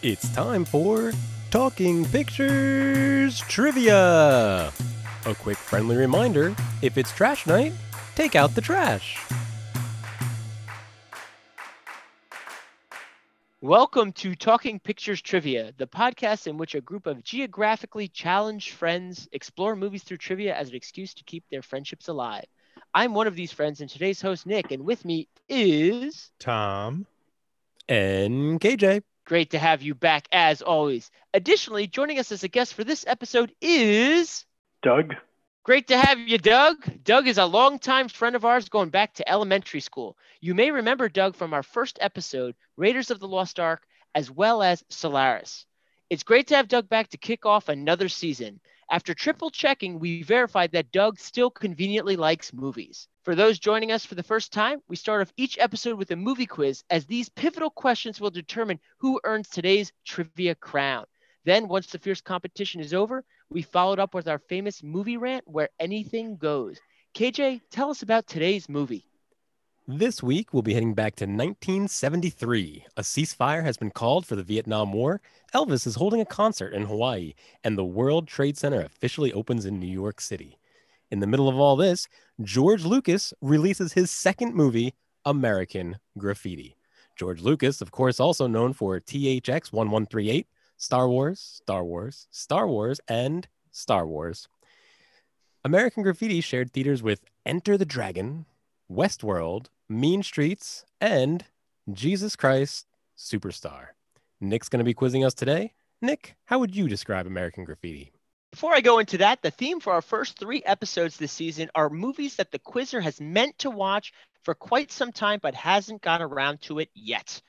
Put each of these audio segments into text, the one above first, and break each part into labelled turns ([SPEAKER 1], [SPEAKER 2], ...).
[SPEAKER 1] It's time for Talking Pictures Trivia. A quick friendly reminder if it's trash night, take out the trash.
[SPEAKER 2] Welcome to Talking Pictures Trivia, the podcast in which a group of geographically challenged friends explore movies through trivia as an excuse to keep their friendships alive. I'm one of these friends and today's host, Nick, and with me is
[SPEAKER 3] Tom.
[SPEAKER 1] And KJ.
[SPEAKER 2] Great to have you back as always. Additionally, joining us as a guest for this episode is
[SPEAKER 4] Doug.
[SPEAKER 2] Great to have you, Doug. Doug is a longtime friend of ours going back to elementary school. You may remember Doug from our first episode, Raiders of the Lost Ark, as well as Solaris. It's great to have Doug back to kick off another season. After triple checking, we verified that Doug still conveniently likes movies. For those joining us for the first time, we start off each episode with a movie quiz, as these pivotal questions will determine who earns today's trivia crown. Then, once the fierce competition is over, we followed up with our famous movie rant where anything goes. KJ, tell us about today's movie.
[SPEAKER 1] This week, we'll be heading back to 1973. A ceasefire has been called for the Vietnam War. Elvis is holding a concert in Hawaii, and the World Trade Center officially opens in New York City. In the middle of all this, George Lucas releases his second movie, American Graffiti. George Lucas, of course, also known for THX 1138, Star Wars, Star Wars, Star Wars, and Star Wars. American Graffiti shared theaters with Enter the Dragon, Westworld, Mean Streets, and Jesus Christ Superstar. Nick's going to be quizzing us today. Nick, how would you describe American Graffiti?
[SPEAKER 2] Before I go into that, the theme for our first three episodes this season are movies that the quizzer has meant to watch for quite some time but hasn't got around to it yet.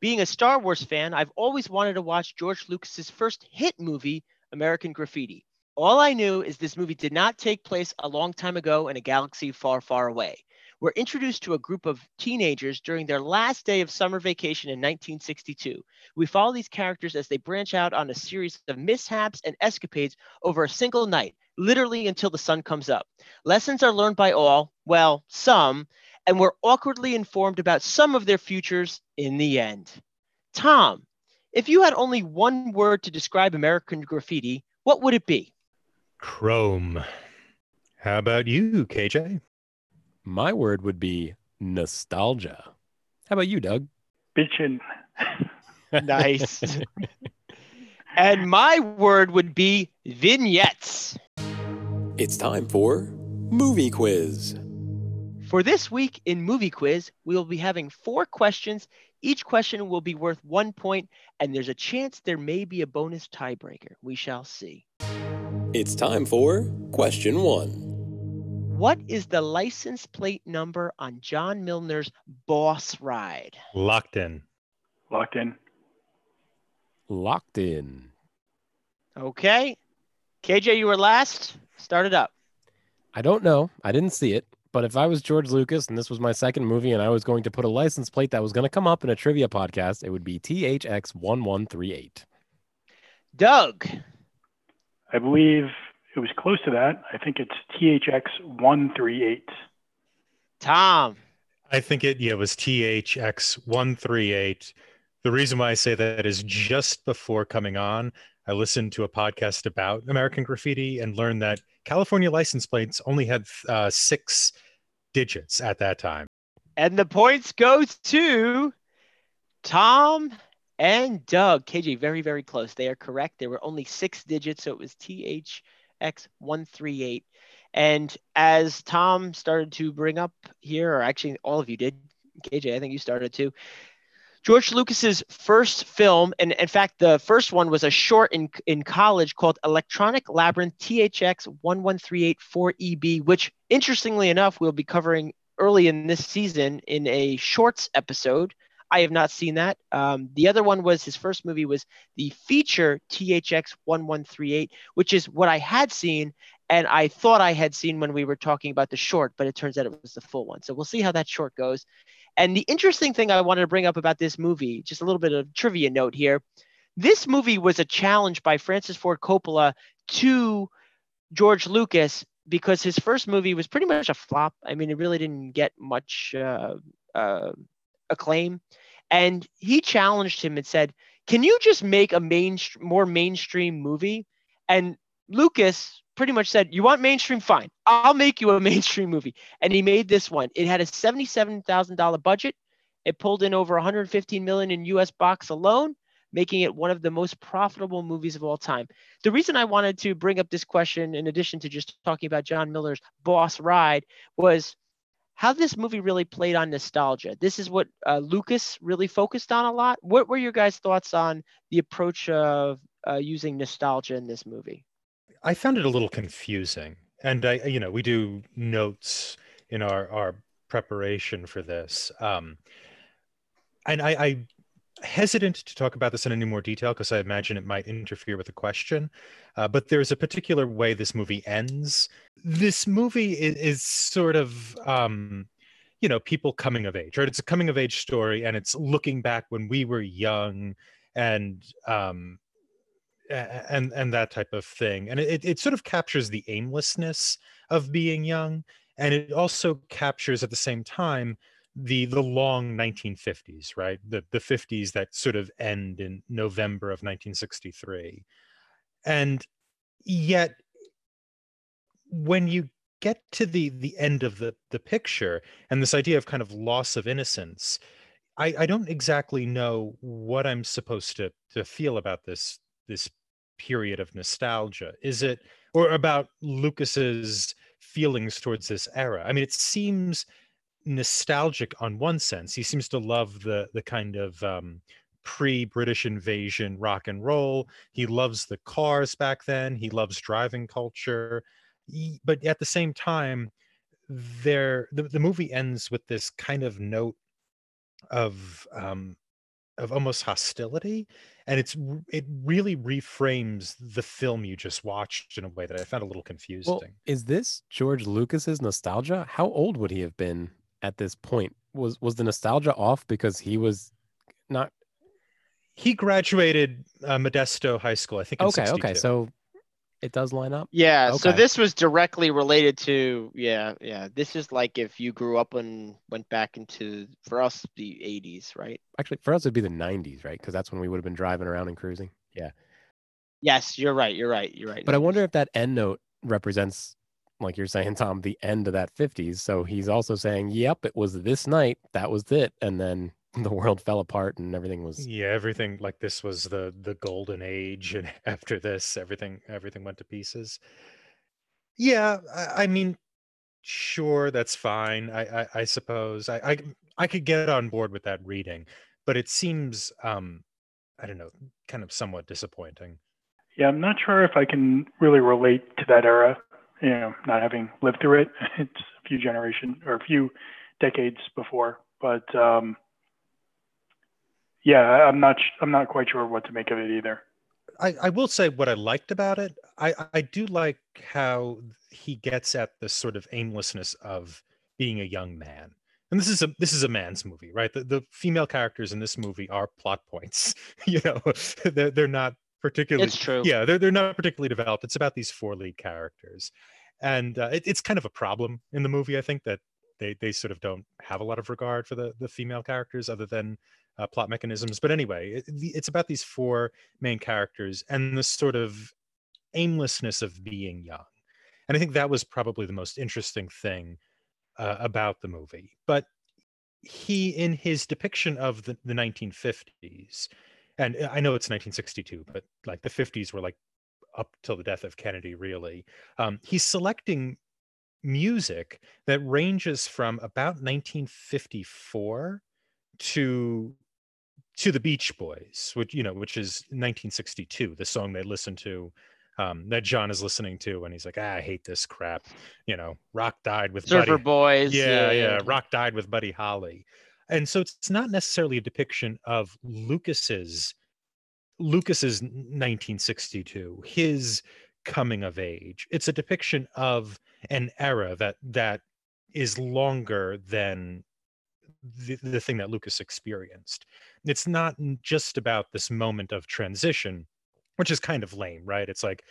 [SPEAKER 2] Being a Star Wars fan, I've always wanted to watch George Lucas's first hit movie, American Graffiti. All I knew is this movie did not take place a long time ago in a galaxy far, far away. We're introduced to a group of teenagers during their last day of summer vacation in 1962. We follow these characters as they branch out on a series of mishaps and escapades over a single night, literally until the sun comes up. Lessons are learned by all, well, some, and we're awkwardly informed about some of their futures in the end. Tom, if you had only one word to describe American Graffiti, what would it be?
[SPEAKER 3] Chrome. How about you, KJ?
[SPEAKER 1] My word would be nostalgia. How about you, Doug?
[SPEAKER 4] Bitchin.
[SPEAKER 2] nice. and my word would be vignettes.
[SPEAKER 1] It's time for Movie Quiz.
[SPEAKER 2] For this week in Movie Quiz, we will be having four questions. Each question will be worth one point, and there's a chance there may be a bonus tiebreaker. We shall see.
[SPEAKER 1] It's time for question one.
[SPEAKER 2] What is the license plate number on John Milner's Boss Ride?
[SPEAKER 3] Locked in.
[SPEAKER 4] Locked in.
[SPEAKER 1] Locked in.
[SPEAKER 2] Okay. KJ, you were last. Start it up.
[SPEAKER 1] I don't know. I didn't see it. But if I was George Lucas and this was my second movie and I was going to put a license plate that was going to come up in a trivia podcast, it would be THX1138.
[SPEAKER 2] Doug.
[SPEAKER 4] I believe it was close to that. I think it's THX 138.
[SPEAKER 2] Tom.
[SPEAKER 3] I think it yeah, it was THX 138. The reason why I say that is just before coming on, I listened to a podcast about American graffiti and learned that California license plates only had uh, six digits at that time.
[SPEAKER 2] And the points go to Tom and Doug. KJ, very, very close. They are correct. There were only six digits, so it was THX138. And as Tom started to bring up here, or actually all of you did, KJ, I think you started too. George Lucas's first film, and in fact, the first one was a short in, in college called Electronic Labyrinth THX 11384EB, which interestingly enough, we'll be covering early in this season in a shorts episode. I have not seen that. Um, the other one was his first movie was the feature THX 1138, which is what I had seen and I thought I had seen when we were talking about the short, but it turns out it was the full one. So we'll see how that short goes. And the interesting thing I wanted to bring up about this movie, just a little bit of trivia note here. This movie was a challenge by Francis Ford Coppola to George Lucas because his first movie was pretty much a flop. I mean, it really didn't get much uh, uh, acclaim. And he challenged him and said, can you just make a main more mainstream movie? And Lucas pretty much said, "You want mainstream? Fine, I'll make you a mainstream movie." And he made this one. It had a seventy-seven thousand dollar budget. It pulled in over 115 million in U.S. box alone, making it one of the most profitable movies of all time. The reason I wanted to bring up this question, in addition to just talking about John Milner's Boss Ride, was how this movie really played on nostalgia. This is what uh, Lucas really focused on a lot. What were your guys' thoughts on the approach of uh, using nostalgia in this movie?
[SPEAKER 3] I found it a little confusing, and I, you know, we do notes in our our preparation for this, um, and I, I hesitant to talk about this in any more detail because I imagine it might interfere with the question. Uh, but there's a particular way this movie ends. This movie is, is sort of, um, you know, people coming of age, right? It's a coming of age story, and it's looking back when we were young, and um, and and that type of thing. And it it sort of captures the aimlessness of being young, and it also captures at the same time the the long 1950s right? The the 50s that sort of end in november of 1963 and yet when you get to the the end of the the picture and this idea of kind of loss of innocence i i don't exactly know what i'm supposed to to feel about this this period of nostalgia. Is it or about lucas's feelings towards this era? I mean it seems nostalgic on one sense. He seems to love the the kind of um, pre-British invasion rock and roll. He loves the cars back then. He loves driving culture, he, but at the same time, there the, the movie ends with this kind of note of um, of almost hostility and it's it really reframes the film you just watched in a way that i found a little confusing well,
[SPEAKER 1] is this george lucas's nostalgia how old would he have been at this point was was the nostalgia off because he was not
[SPEAKER 3] he graduated uh, modesto high school i think
[SPEAKER 1] okay okay so it does line up?
[SPEAKER 2] Yeah okay. so this was directly related to yeah yeah this is like if you grew up and went back into for us the 80s right?
[SPEAKER 1] Actually for us it'd be the 90s right? Because that's when we would have been driving around and cruising. Yeah.
[SPEAKER 2] Yes you're right you're right you're right
[SPEAKER 1] but 90s. i wonder if that end note represents like you're saying, Tom, the end of that 50s. So he's also saying, yep, it was this night. That was it. And then the world fell apart and everything was
[SPEAKER 3] yeah everything like this was the the golden age and after this everything everything went to pieces yeah i, I mean sure that's fine I, I i, suppose I, I i could get on board with that reading but it seems um i don't know kind of somewhat disappointing
[SPEAKER 4] yeah i'm not sure if i can really relate to that era you know, not having lived through it. It's a few generations or a few decades before, but um, yeah, I'm not I'm not quite sure what to make of it either.
[SPEAKER 3] I, I will say what I liked about it. I, I do like how he gets at the sort of aimlessness of being a young man. And this is a this is a man's movie, right? The, the female characters in this movie are plot points. you know, they're they're not particularly
[SPEAKER 2] it's true.
[SPEAKER 3] Yeah they're, they're not particularly developed. It's about these four lead characters. And uh, it, it's kind of a problem in the movie i think that they they sort of don't have a lot of regard for the the female characters other than uh, plot mechanisms. But anyway it, it's about these four main characters and the sort of aimlessness of being young. And i think that was probably the most interesting thing uh, about the movie. But he in his depiction of the, the 1950s and uh, I know it's 1962, but like the 50s were like up till the death of Kennedy, really. Um, he's selecting music that ranges from about 1954 to to the Beach Boys, which you know, which is 1962, the song they listened to um, that John is listening to and he's like, ah, I hate this crap. You know, Rock died with
[SPEAKER 2] Surfer
[SPEAKER 3] Buddy.
[SPEAKER 2] Boys.
[SPEAKER 3] Yeah, yeah, yeah, Rock died with Buddy Holly and so it's not necessarily a depiction of lucas's lucas's 1962 his coming of age. It's a depiction of an era that that is longer than the, the thing that lucas experienced. It's not just about this moment of transition which is kind of lame right? It's like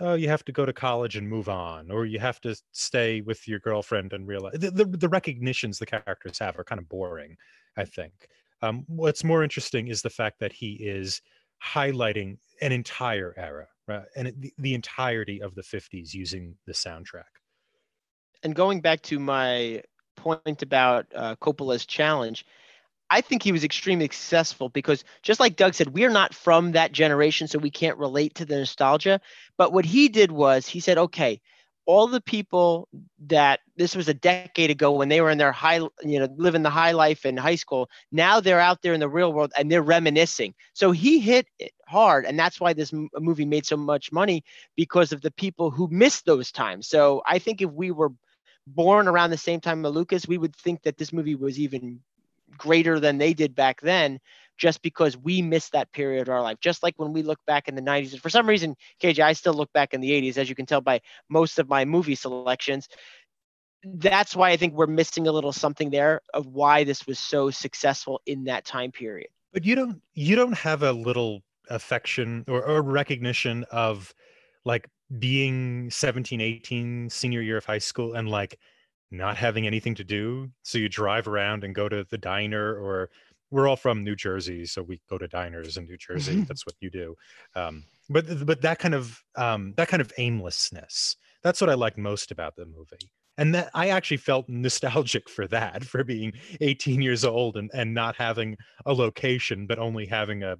[SPEAKER 3] oh you have to go to college and move on or you have to stay with your girlfriend and realize the, the, the recognitions the characters have are kind of boring i think um, what's more interesting is the fact that he is highlighting an entire era, right? And it, the, the entirety of the 50s using the soundtrack.
[SPEAKER 2] And going back to my point about uh, Coppola's challenge, I think he was extremely successful because just like Doug said, we're not from that generation, so we can't relate to the nostalgia. But what he did was he said, okay, all the people that this was a decade ago when they were in their high, you know, living the high life in high school, now they're out there in the real world and they're reminiscing. So he hit it hard. And that's why this movie made so much money because of the people who missed those times. So I think if we were born around the same time as Lucas, we would think that this movie was even greater than they did back then just because we missed that period of our life. Just like when we look back in the 90s, and for some reason, KJ, I still look back in the 80s, as you can tell by most of my movie selections. That's why I think we're missing a little something there of why this was so successful in that time period.
[SPEAKER 3] But you don't you don't have a little affection or, or recognition of like being 17, 18, senior year of high school and like not having anything to do. So you drive around and go to the diner or we're all from New Jersey, so we go to diners in New Jersey. Mm-hmm. That's what you do. Um, but but that kind of um, that kind of aimlessness. That's what I like most about the movie. And that I actually felt nostalgic for that, for being 18 years old and, and not having a location, but only having a,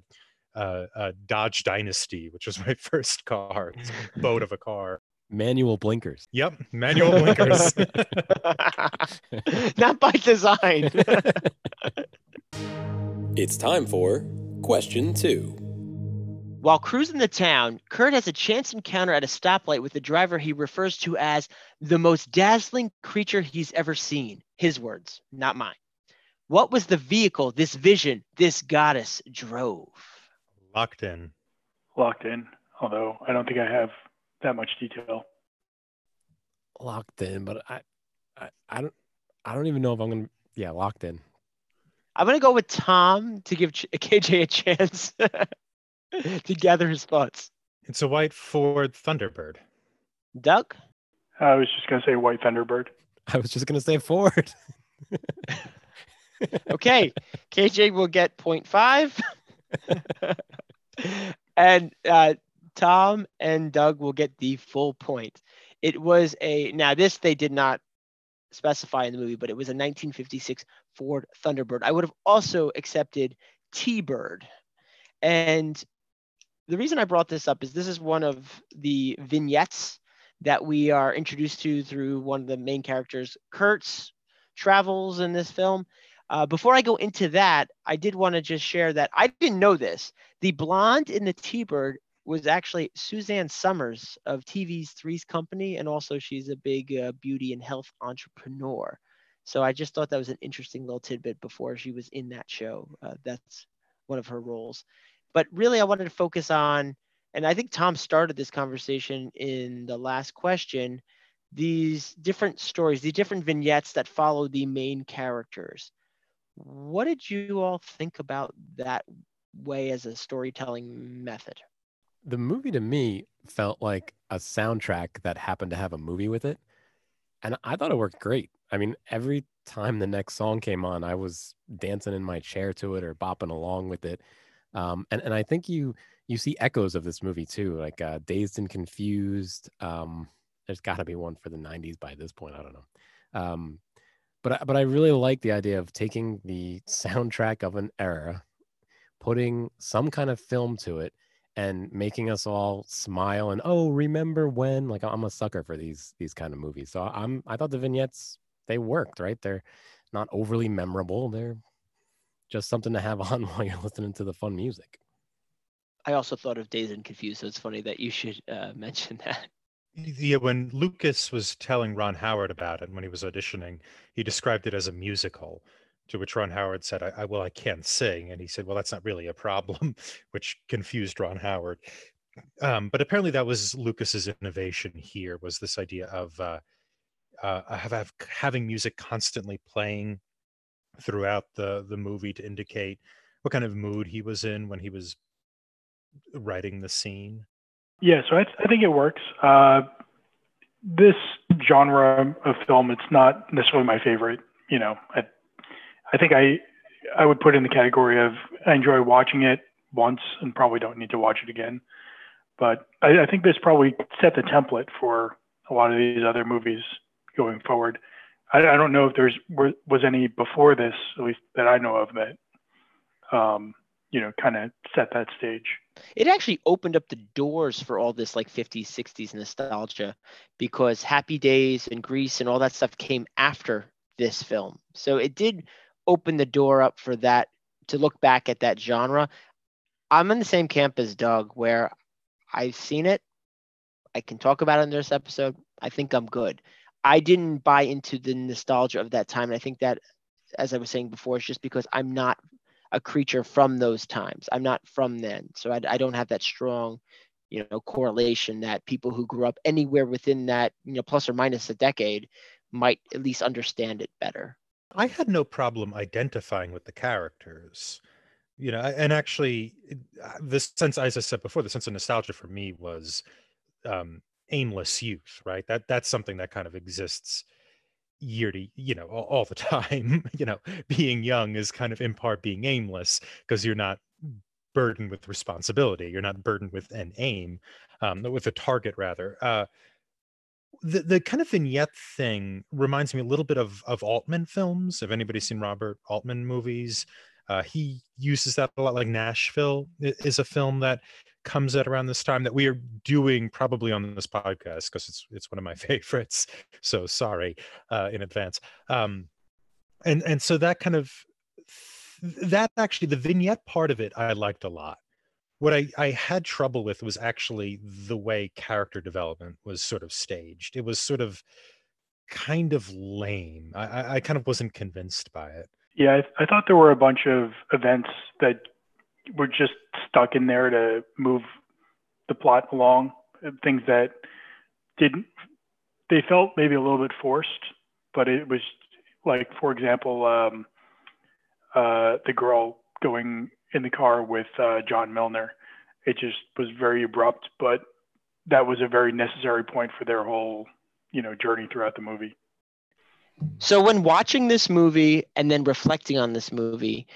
[SPEAKER 3] a, a Dodge Dynasty, which was my first car, boat of a car.
[SPEAKER 1] Manual blinkers.
[SPEAKER 3] Yep, manual blinkers.
[SPEAKER 2] Not by design.
[SPEAKER 1] it's time for question two.
[SPEAKER 2] While cruising the town, Curt has a chance encounter at a stoplight with a driver he refers to as the most dazzling creature he's ever seen. His words, not mine. What was the vehicle this vision, this goddess drove?
[SPEAKER 3] Locked in.
[SPEAKER 4] Locked in, although I don't think I have that much detail.
[SPEAKER 1] Locked in, but I, I, I don't, I don't even know if I'm gonna. Yeah, locked in.
[SPEAKER 2] I'm gonna go with Tom to give KJ a chance to gather his thoughts.
[SPEAKER 3] It's a white Ford Thunderbird.
[SPEAKER 2] Doug.
[SPEAKER 4] I was just gonna say white Thunderbird.
[SPEAKER 1] I was just gonna say Ford.
[SPEAKER 2] okay, KJ will get 0.5. and uh, Tom and Doug will get the full point. It was a now this they did not specify in the movie, but it was a 1956 Ford Thunderbird. I would have also accepted T-Bird. And the reason I brought this up is this is one of the vignettes that we are introduced to through one of the main characters, Curt's travels in this film. Uh, before I go into that, I did want to just share that I didn't know this. The blonde in the T-Bird was actually Suzanne Somers of TV's Three's Company, and also she's a big uh, beauty and health entrepreneur. So I just thought that was an interesting little tidbit before she was in that show. Uh, that's one of her roles. But really, I wanted to focus on, and I think Tom started this conversation in the last question, these different stories, these different vignettes that follow the main characters. What did you all think about that way as a storytelling method?
[SPEAKER 1] The movie to me felt like a soundtrack that happened to have a movie with it. And I thought it worked great. I mean, every time the next song came on, I was dancing in my chair to it or bopping along with it. Um, and, and I think you you see echoes of this movie too, like uh, Dazed and Confused. Um, there's got to be one for the 90s by this point. I don't know. Um, but, but I really like the idea of taking the soundtrack of an era, putting some kind of film to it, and making us all smile and oh remember when like i'm a sucker for these these kind of movies so i'm i thought the vignettes they worked right? They're not overly memorable they're just something to have on while you're listening to the fun music.
[SPEAKER 2] I also thought of Dazed and Confused so it's funny that you should uh, mention that.
[SPEAKER 3] Yeah when lucas was telling ron howard about it when he was auditioning he described it as a musical to which Ron Howard said, I, I, well, I can't sing. And he said, well, that's not really a problem, which confused Ron Howard. Um, but apparently that was Lucas's innovation here was this idea of, uh, uh, have, have, having music constantly playing throughout the, the movie to indicate what kind of mood he was in when he was writing the scene.
[SPEAKER 4] Yeah, so I, I think it works. Uh, this genre of film, it's not necessarily my favorite. You know, I, I think I I would put in the category of I enjoy watching it, once and probably don't need to watch it again. But I, I think this probably set the template for a lot of these other movies going forward. I, I don't know if there's were, was any before this, at least that I know of, that um, you know kind of set that stage.
[SPEAKER 2] It actually opened up the doors for all this like 50s, 60s nostalgia because Happy Days and Grease and all that stuff came after this film. So it did open the door up for that to look back at that genre. I'm in the same camp as Doug where I've seen it. I can talk about it in this episode. I think I'm good. I didn't buy into the nostalgia of that time. And I think that, as I was saying before, is just because I'm not a creature from those times. I'm not from then. So I, I don't have that strong, you know, correlation that people who grew up anywhere within that, you know, plus or minus a decade might at least understand it better.
[SPEAKER 3] I had no problem identifying with the characters you know and actually uh, this sense as i said before the sense of nostalgia for me was um aimless youth right? That that's something that kind of exists year to you know all, all the time you know? Being young is kind of in part being aimless because you're not burdened with responsibility you're not burdened with an aim um with a target rather uh the, the kind of vignette thing reminds me a little bit of of Altman films. Have anybody seen Robert Altman movies? Uh, he uses that a lot. Like Nashville is a film that comes out around this time that we are doing probably on this podcast because it's it's one of my favorites. So sorry uh, in advance. Um, and and so that kind of that actually the vignette part of it I liked a lot. What I, I had trouble with was actually the way character development was sort of staged. It was sort of kind of lame. I, I kind of wasn't convinced by it.
[SPEAKER 4] Yeah, I, I thought there were a bunch of events that were just stuck in there to move the plot along. Uh, things that didn't, they felt maybe a little bit forced, but it was like, for example, um, uh, the girl going in the car with uh, John Milner. It just was very abrupt, but that was a very necessary point for their whole, you know, journey throughout the movie.
[SPEAKER 2] So when watching this movie and then reflecting on this movie,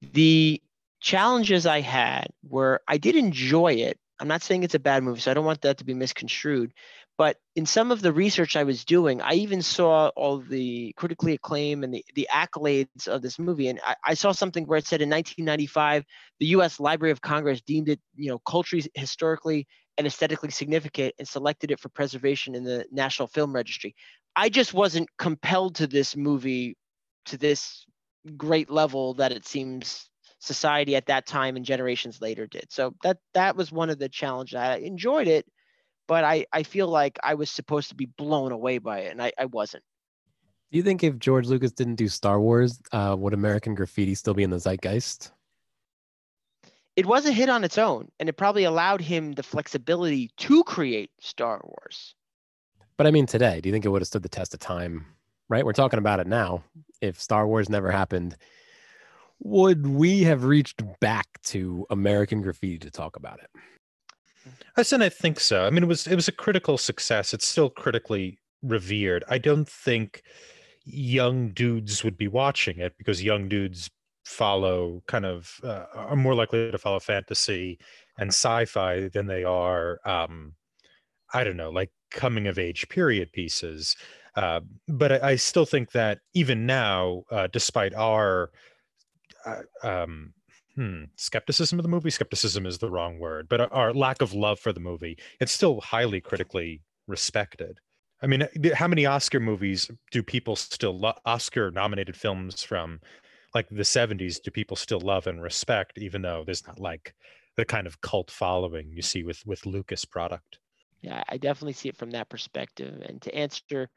[SPEAKER 2] the challenges I had were I did enjoy it. I'm not saying it's a bad movie, so I don't want that to be misconstrued. But in some of the research I was doing, I even saw all the critically acclaim and the, the accolades of this movie. And I, I saw something where it said in 1995, the US Library of Congress deemed it, you know, culturally, historically, and aesthetically significant and selected it for preservation in the National Film Registry. I just wasn't compelled to this movie to this great level that it seems society at that time and generations later did. So that that was one of the challenges. I enjoyed it, but I, I feel like I was supposed to be blown away by it and I, I wasn't.
[SPEAKER 1] Do you think if George Lucas didn't do Star Wars, uh, would American Graffiti still be in the zeitgeist?
[SPEAKER 2] It was a hit on its own, and it probably allowed him the flexibility to create Star Wars.
[SPEAKER 1] But I mean, today, do you think it would have stood the test of time? Right? We're talking about it now. If Star Wars never happened, would we have reached back to American Graffiti to talk about it?
[SPEAKER 3] I said I think so. I mean, it was it was a critical success. It's still critically revered. I don't think young dudes would be watching it because young dudes follow kind of uh, are more likely to follow fantasy and sci-fi than they are um I don't know, like coming of age period pieces. Uh, but I, I, still think that even now, uh, despite our uh, um, hmm, skepticism of the movie, skepticism is the wrong word, but our lack of love for the movie, it's still highly critically respected. I mean, how many Oscar movies do people still love? Oscar nominated films from like the 70s do people still love and respect, even though there's not like the kind of cult following you see with with Lucas product?
[SPEAKER 2] Yeah, I definitely see it from that perspective. And to answer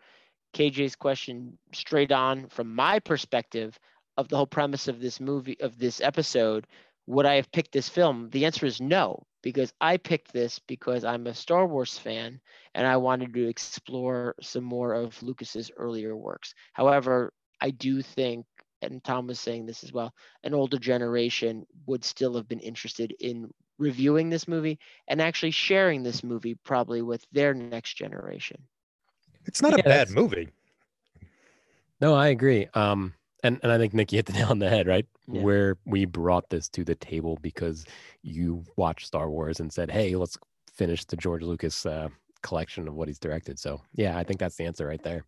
[SPEAKER 2] KJ's question straight on from my perspective of the whole premise of this movie, of this episode, would I have picked this film? The answer is no, because I picked this because I'm a Star Wars fan and I wanted to explore some more of Lucas's earlier works. However, I do think, and Tom was saying this as well, an older generation would still have been interested in reviewing this movie and actually sharing this movie probably with their next generation.
[SPEAKER 3] It's not yeah, a bad movie.
[SPEAKER 1] No, I agree. Um, And and I think Nikki hit the nail on the head, right?
[SPEAKER 2] Yeah.
[SPEAKER 1] Where we brought this to the table because you watched Star Wars and said, "Hey, let's finish the George Lucas uh, collection of what he's directed." So yeah, I think that's the answer right there.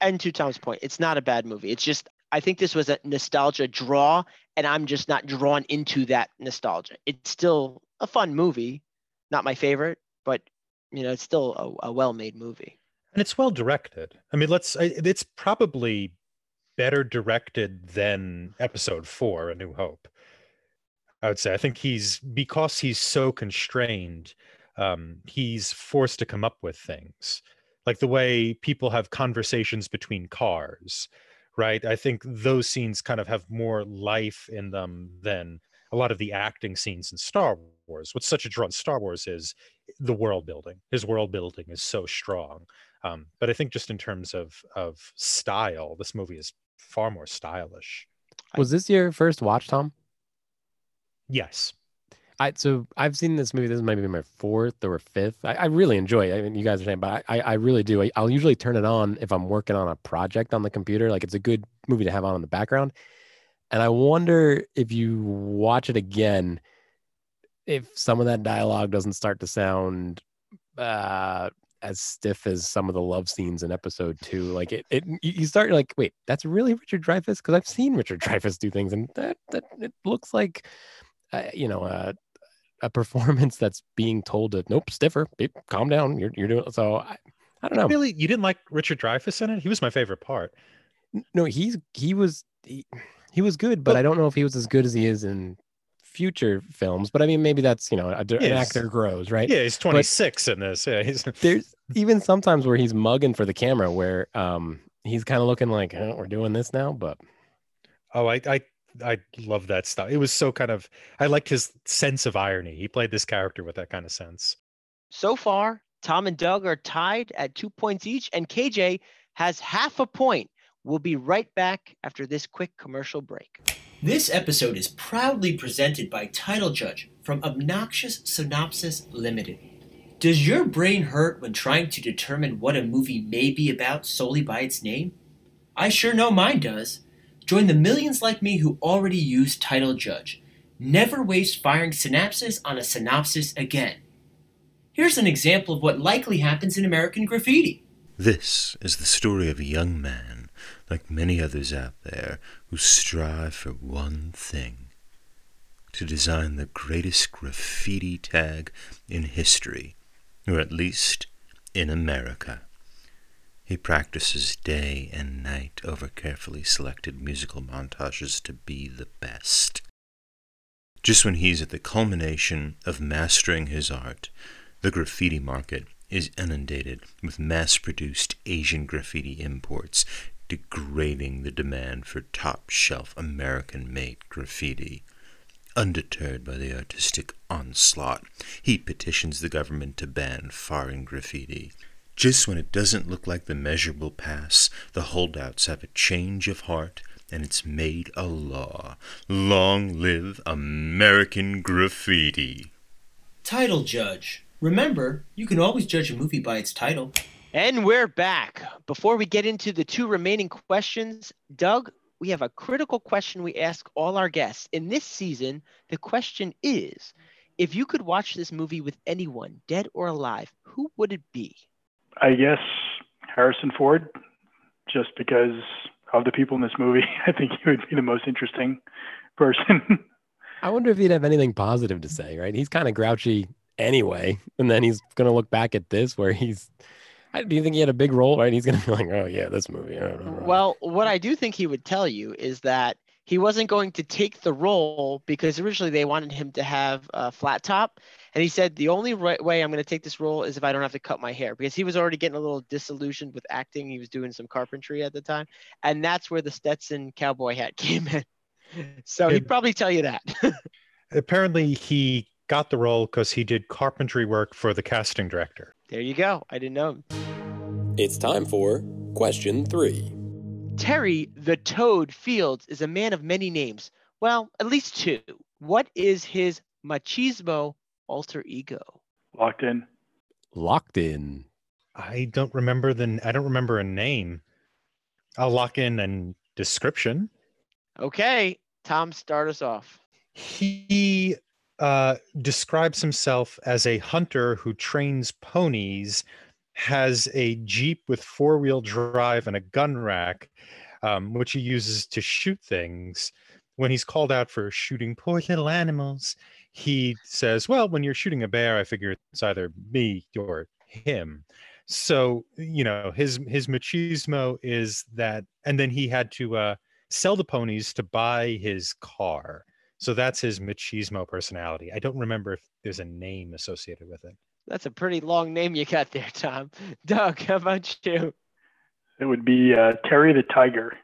[SPEAKER 2] And to Tom's point, it's not a bad movie. It's just I think this was a nostalgia draw, and I'm just not drawn into that nostalgia. It's still a fun movie, not my favorite, but you know, it's still a, a well-made movie.
[SPEAKER 3] and it's well directed. I mean, let's. It's probably better directed than Episode Four, A New Hope. I would say. I think he's because he's so constrained. Um, he's forced to come up with things, like the way people have conversations between cars, right? I think those scenes kind of have more life in them than a lot of the acting scenes in Star Wars. What's such a draw in Star Wars is the world building. His world building is so strong. Um, but I think just in terms of of style, this movie is far more stylish.
[SPEAKER 1] Was this your first watch, Tom?
[SPEAKER 3] Yes.
[SPEAKER 1] I so I've seen this movie. This might be my fourth or fifth. I, I really enjoy it. I mean, you guys are saying, but I, I really do. I, I'll usually turn it on if I'm working on a project on the computer. Like it's a good movie to have on in the background. And I wonder if you watch it again, if some of that dialogue doesn't start to sound uh, as stiff as some of the love scenes in episode two. Like it, it you start like, wait, that's really Richard Dreyfuss? Because I've seen Richard Dreyfuss do things, and that that it looks like, uh, you know, uh, a performance that's being told to nope, stiffer, calm down. You're you're doing so. I, I don't know.
[SPEAKER 3] Really, you didn't like Richard Dreyfuss in it? He was my favorite part.
[SPEAKER 1] No, he's he was he, he was good, but
[SPEAKER 3] Well-
[SPEAKER 1] I don't know if he was as good as he is in future films. But I mean, maybe that's you know a, an actor grows, right?
[SPEAKER 3] Yeah, he's 26 in this. Yeah, he's
[SPEAKER 1] There's even sometimes where he's mugging for the camera, where um he's kind of looking like "Huh, we're doing this now, but
[SPEAKER 3] Oh, I I I love that stuff. It was so kind of I liked his sense of irony. He played this character with that kind of sense.
[SPEAKER 2] So far, Tom and Doug are tied at two points each, and KJ has half a point. We'll be right back after this quick commercial break.
[SPEAKER 5] This episode is proudly presented by Title Judge from Obnoxious Synopsis Limited. Does your brain hurt when trying to determine what a movie may be about solely by its name? I sure know mine does. Join the millions like me who already use Title Judge. Never waste firing synapses on a synopsis again. Here's an example of what likely happens in American Graffiti.
[SPEAKER 6] This is the story of a young man, like many others out there, who strive for one thing to design the greatest graffiti tag in history, or at least in America. He practices day and night over carefully selected musical montages to be the best. Just when he's at the culmination of mastering his art, the graffiti market is inundated with mass produced Asian graffiti imports, degrading the demand for top shelf American made graffiti. Undeterred by the artistic onslaught, he petitions the government to ban foreign graffiti. Just when it doesn't look like the measurable pass, the holdouts have a change of heart and it's made a law. Long live American graffiti.
[SPEAKER 5] Title Judge. Remember, you can always judge a movie by its title.
[SPEAKER 2] And we're back. Before we get into the two remaining questions, Doug, we have a critical question we ask all our guests. In this season, the question is if you could watch this movie with anyone, dead or alive, who would it be?
[SPEAKER 4] I guess Harrison Ford, just because of the people in this movie. I think he would be the most interesting person.
[SPEAKER 1] I wonder if he'd have anything positive to say, right? He's kind of grouchy anyway. And then he's going to look back at this where he's, I, do you think he had a big role, right? He's going to be like, oh, yeah, this movie. I don't know."
[SPEAKER 2] Well, what I do think he would tell you is that he wasn't going to take the role because originally they wanted him to have a flat top. And he said, the only right way I'm going to take this role is if I don't have to cut my hair because he was already getting a little disillusioned with acting. He was doing some carpentry at the time. And that's where the Stetson cowboy hat came in. So he'd probably tell you that.
[SPEAKER 3] Apparently, he got the role because he did carpentry work for the casting director.
[SPEAKER 2] There you go. I didn't know.
[SPEAKER 1] It's time for question three.
[SPEAKER 2] Terry the Toad Fields is a man of many names. Well, at least two. What is his machismo alter ego?
[SPEAKER 4] Locked in.
[SPEAKER 1] Locked in.
[SPEAKER 3] I don't remember the. I don't remember a name. I'll lock in and description.
[SPEAKER 2] Okay, Tom, start us off.
[SPEAKER 3] He uh, describes himself as a hunter who trains ponies, has a Jeep with four wheel drive and a gun rack, um, which he uses to shoot things. When he's called out for shooting poor little animals, he says, Well, when you're shooting a bear, I figure it's either me or him. So, you know, his his machismo is that, and then he had to uh, sell the ponies to buy his car. So that's his machismo personality. I don't remember if there's a name associated with it.
[SPEAKER 2] That's a pretty long name you got there, Tom. Doug, how about you?
[SPEAKER 4] It would be uh, Terry the Tiger.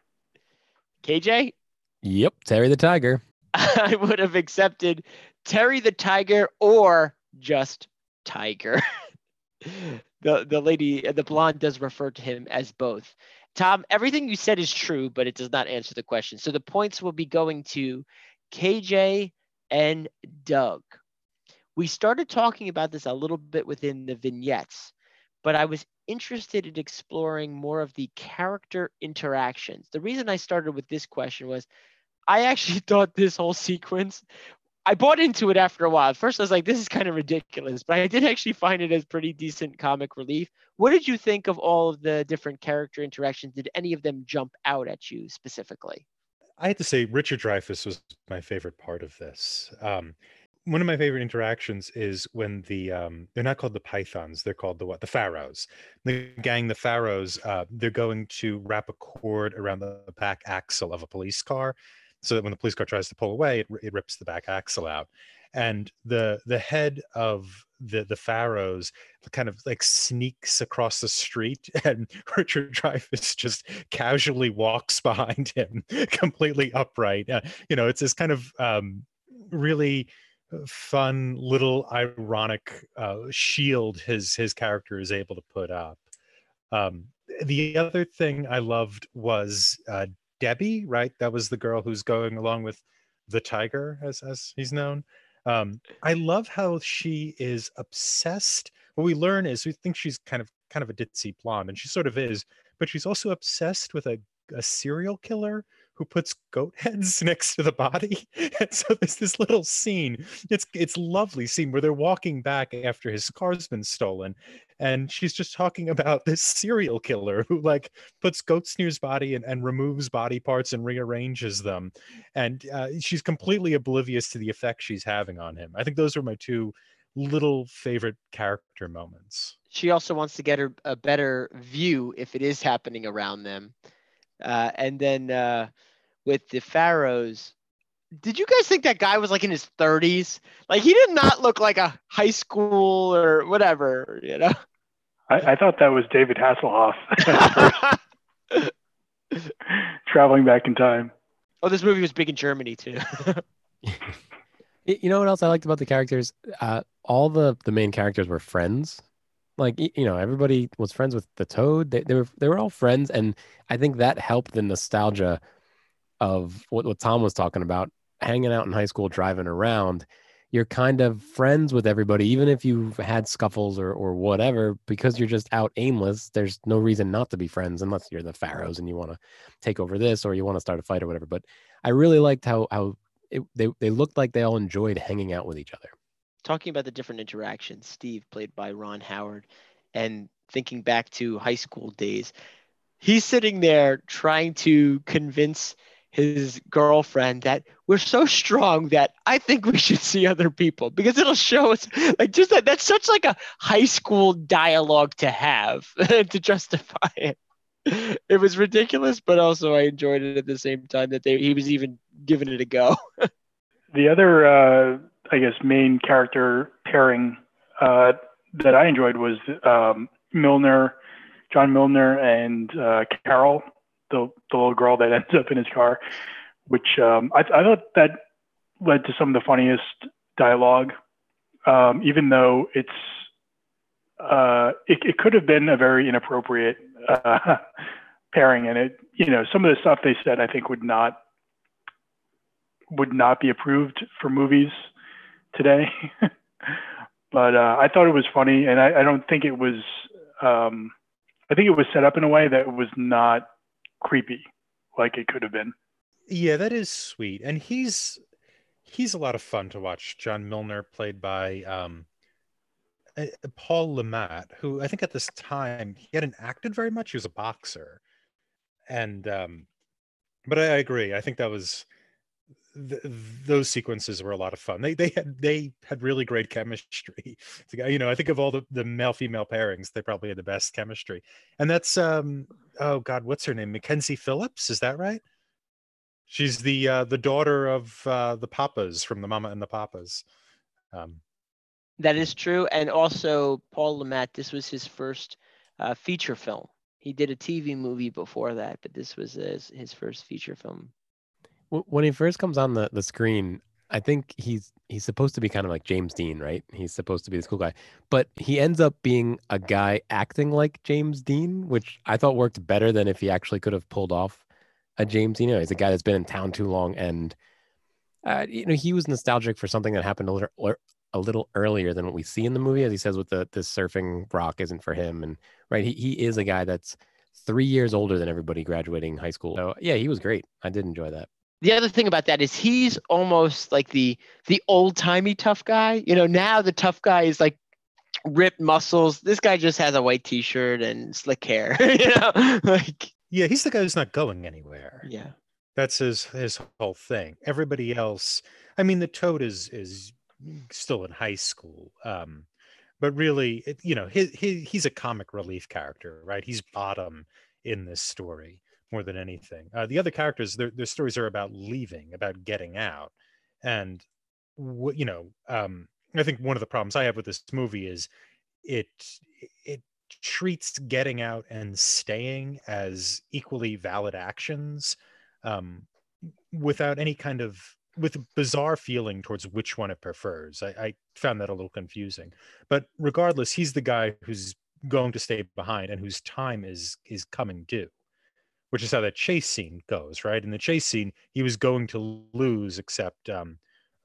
[SPEAKER 2] KJ?
[SPEAKER 1] Yep, Terry the Tiger.
[SPEAKER 2] I would have accepted Terry the Tiger or just Tiger. the the lady, the blonde, does refer to him as both. Tom, everything you said is true, but it does not answer the question. So the points will be going to KJ and Doug. We started talking about this a little bit within the vignettes, but I was interested in exploring more of the character interactions. The reason I started with this question was I actually thought this whole sequence I bought into it after a while. At first, I was like, this is kind of ridiculous, but I did actually find it as pretty decent comic relief. What did you think of all of the different character interactions? Did any of them jump out at you specifically?
[SPEAKER 3] I had to say, Richard Dreyfuss was my favorite part of this. Um, one of my favorite interactions is when the um, they're not called the pythons they're called the what the pharaohs the gang the pharaohs uh, they're going to wrap a cord around the back axle of a police car so that when the police car tries to pull away, it, it rips the back axle out. And the the head of the the pharaohs kind of like sneaks across the street, and Richard Dreyfuss just casually walks behind him, completely upright. Uh, you know, it's this kind of um, really fun little ironic uh, shield his his character is able to put up. Um, the other thing I loved was uh, Debbie, right? That was the girl who's going along with the tiger, as as he's known. Um, I love how she is obsessed. What we learn is we think she's kind of kind of a ditzy blonde, and she sort of is, but she's also obsessed with a, a serial killer who puts goat heads next to the body. And so there's this little scene. It's it's lovely scene where they're walking back after his car's been stolen, and she's just talking about this serial killer who like puts goats near his body and, and removes body parts and rearranges them, and uh, she's completely oblivious to the effect she's having on him. I think those are my two little favorite character moments.
[SPEAKER 2] She also wants to get her a better view if it is happening around them. Uh, and then uh, with the Pharaohs, did you guys think that guy was like in his 30s? Like he did not look like a high school or whatever, you know.
[SPEAKER 4] I, I thought that was David Hasselhoff traveling back in time.
[SPEAKER 2] Oh, this movie was big in Germany too.
[SPEAKER 1] you know what else I liked about the characters? Uh, all the the main characters were friends. Like you know, everybody was friends with the Toad. They, they were they were all friends, and I think that helped the nostalgia of what, what Tom was talking about, hanging out in high school, driving around, you're kind of friends with everybody, even if you've had scuffles or, or whatever, because you're just out aimless. There's no reason not to be friends unless you're the pharaohs and you want to take over this or you want to start a fight or whatever. But I really liked how, how it, they, they looked like they all enjoyed hanging out with each other.
[SPEAKER 2] Talking about the different interactions, Steve, played by Ron Howard, and thinking back to high school days, he's sitting there trying to convince his girlfriend that we're so strong that I think we should see other people because it'll show us like just that that's such like a high school dialogue to have to justify it. It was ridiculous, but also I enjoyed it at the same time that they, he was even giving it a go.
[SPEAKER 4] the other, uh, I guess, main character pairing uh, that I enjoyed was um, Milner, John Milner, and uh, Carol the, the little girl that ends up in his car, which um, I, I thought that led to some of the funniest dialogue, um, even though it's uh, it, it could have been a very inappropriate uh, pairing, and it you know some of the stuff they said I think would not would not be approved for movies today. but uh, I thought it was funny, and I, I don't think it was. Um, I think it was set up in a way that was not creepy like it could have been.
[SPEAKER 3] Yeah, that is sweet, and he's he's a lot of fun to watch. John Milner, played by um, uh, Paul Le Mat, who I think at this time he hadn't acted very much. He was a boxer, and um, but I, I agree. I think that was th- those sequences were a lot of fun. They they had they had really great chemistry. you know, I think of all the, the male female pairings, they probably had the best chemistry. And that's um oh god, what's her name? Mackenzie Phillips, is that right? She's the uh, the daughter of uh, the Papas from the Mama and the Papas. Um,
[SPEAKER 2] that is true, and also Paul Le Mat. This was his first uh, feature film. He did a TV movie before that, but this was his, his first feature film
[SPEAKER 1] when he first comes on the, the screen, I think he's he's supposed to be kind of like James Dean, right? He's supposed to be this cool guy, but he ends up being a guy acting like James Dean, which I thought worked better than if he actually could have pulled off a James Dean. You know, he's a guy that's been in town too long, and uh, you know he was nostalgic for something that happened a little a little earlier than what we see in the movie, as he says with the the surfing rock isn't for him, and right, he he is a guy that's three years older than everybody graduating high school. So yeah, he was great. I did enjoy that
[SPEAKER 2] the other thing about that is he's almost like the the old timey tough guy. You know, now the tough guy is like ripped muscles. This guy just has a white t-shirt and slick hair. you know, like
[SPEAKER 3] yeah, he's the guy who's not going anywhere.
[SPEAKER 2] Yeah,
[SPEAKER 3] that's his his whole thing. Everybody else, I mean, the toad is is still in high school. Um, but really, it, you know, he, he, he's a comic relief character, right? He's bottom in this story more than anything. Uh, the other characters, their, their stories are about leaving, about getting out, and what you know. Um, I think one of the problems I have with this movie is it it treats getting out and staying as equally valid actions, um, without any kind of with bizarre feeling towards which one it prefers. I, I found that a little confusing. But regardless, he's the guy who's going to stay behind and whose time is is coming due which is how that chase scene goes, right? In the chase scene, he was going to lose, except um,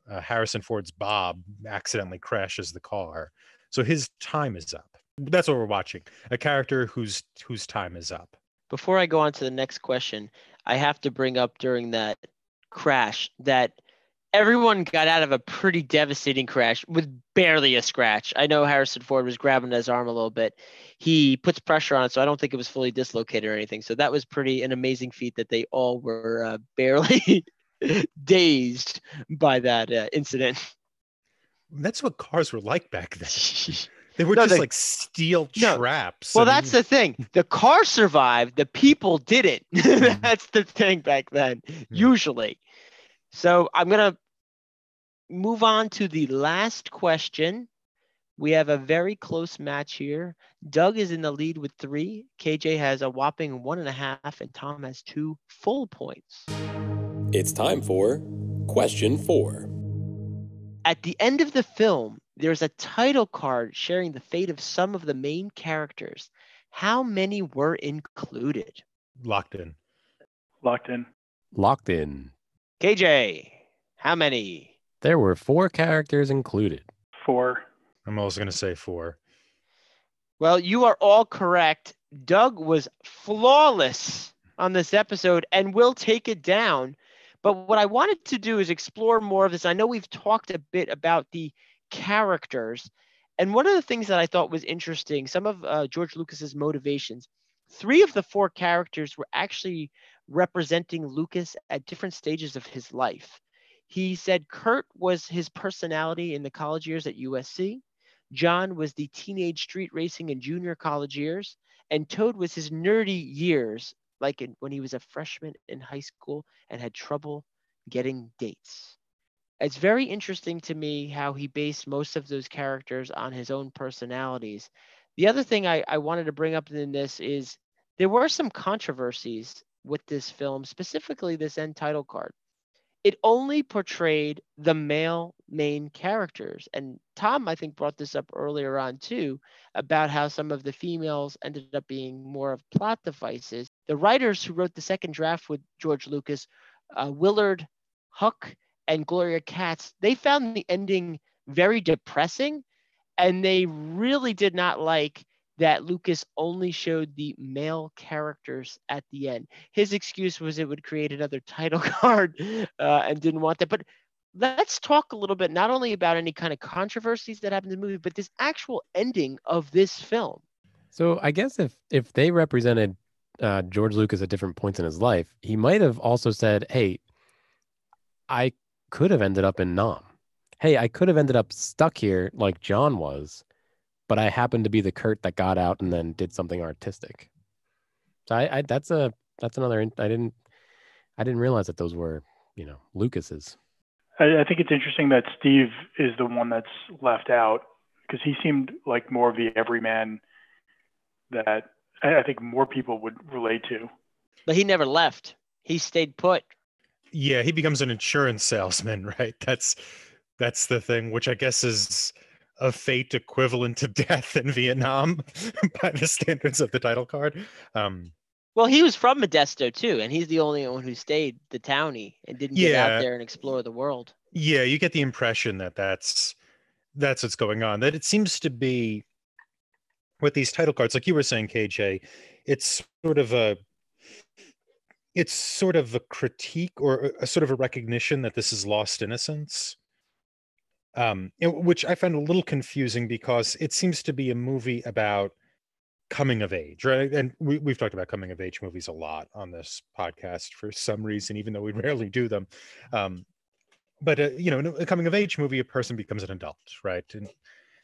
[SPEAKER 3] uh, Harrison Ford's Bob accidentally crashes the car, so his time is up. That's what we're watching: a character whose whose time is up.
[SPEAKER 2] Before I go on to the next question, I have to bring up during that crash that everyone got out of a pretty devastating crash with barely a scratch. I know Harrison Ford was grabbing his arm a little bit. He puts pressure on it, so I don't think it was fully dislocated or anything. So that was pretty an amazing feat that they all were uh, barely dazed by that uh, incident.
[SPEAKER 3] That's what cars were like back then. They were no, just like steel no. traps.
[SPEAKER 2] Well, that's the thing. The car survived. The people didn't. Mm-hmm. that's the thing back then. Mm-hmm. Usually. So I'm gonna move on to the last question. We have a very close match here. Doug is in the lead with three. KJ has a whopping one and a half, and Tom has two full points.
[SPEAKER 1] It's time for question four.
[SPEAKER 2] At the end of the film, there's a title card sharing the fate of some of the main characters. How many were included?
[SPEAKER 3] Locked in.
[SPEAKER 4] Locked in.
[SPEAKER 1] Locked in.
[SPEAKER 2] KJ, how many?
[SPEAKER 1] There were four characters included.
[SPEAKER 4] Four.
[SPEAKER 3] I'm also going to say four.
[SPEAKER 2] Well, you are all correct. Doug was flawless on this episode and will take it down. But what I wanted to do is explore more of this. I know we've talked a bit about the characters. And one of the things that I thought was interesting, some of uh, George Lucas's motivations, three of the four characters were actually representing Lucas at different stages of his life. He said Curt was his personality in the college years at USC. John was the teenage street racing and junior college years. And Toad was his nerdy years, like in, when he was a freshman in high school and had trouble getting dates. It's very interesting to me how he based most of those characters on his own personalities. The other thing I, I wanted to bring up in this is there were some controversies with this film, specifically this end title card it only portrayed the male main characters. And Tom, I think, brought this up earlier on too about how some of the females ended up being more of plot devices. The writers who wrote the second draft with George Lucas, uh, Willard Huyck, and Gloria Katz, they found the ending very depressing and they really did not like that Lucas only showed the male characters at the end. His excuse was it would create another title card uh, and didn't want that. But let's talk a little bit not only about any kind of controversies that happened in the movie, but this actual ending of this film.
[SPEAKER 1] So I guess if if they represented uh, George Lucas at different points in his life, he might have also said, "Hey, I could have ended up in Nam. Hey, I could have ended up stuck here like John was, but I happened to be the Curt that got out and then did something artistic." So I, I that's a that's another. I didn't I didn't realize that those were you know Lucas's.
[SPEAKER 4] I, I think it's interesting that Steve is the one that's left out because he seemed like more of the everyman that I, I think more people would relate to.
[SPEAKER 2] But he never left. He stayed put.
[SPEAKER 3] Yeah, he becomes an insurance salesman, right? That's that's the thing, which I guess is a fate equivalent to death in Vietnam by the standards of the title card. Um,
[SPEAKER 2] well, he was from Modesto too, and he's the only one who stayed the townie and didn't get out there and explore the world.
[SPEAKER 3] yeah, you get the impression that that's that's what's going on. That it seems to be with these title cards, like you were saying, KJ. It's sort of a it's sort of a critique or a, a sort of a recognition that this is lost innocence. Um, which I found a little confusing because it seems to be a movie about coming of age, right? And we, we've talked about coming of age movies a lot on this podcast for some reason, even though we rarely do them. Um, but uh, you know, a coming of age movie, a person becomes an adult, right? And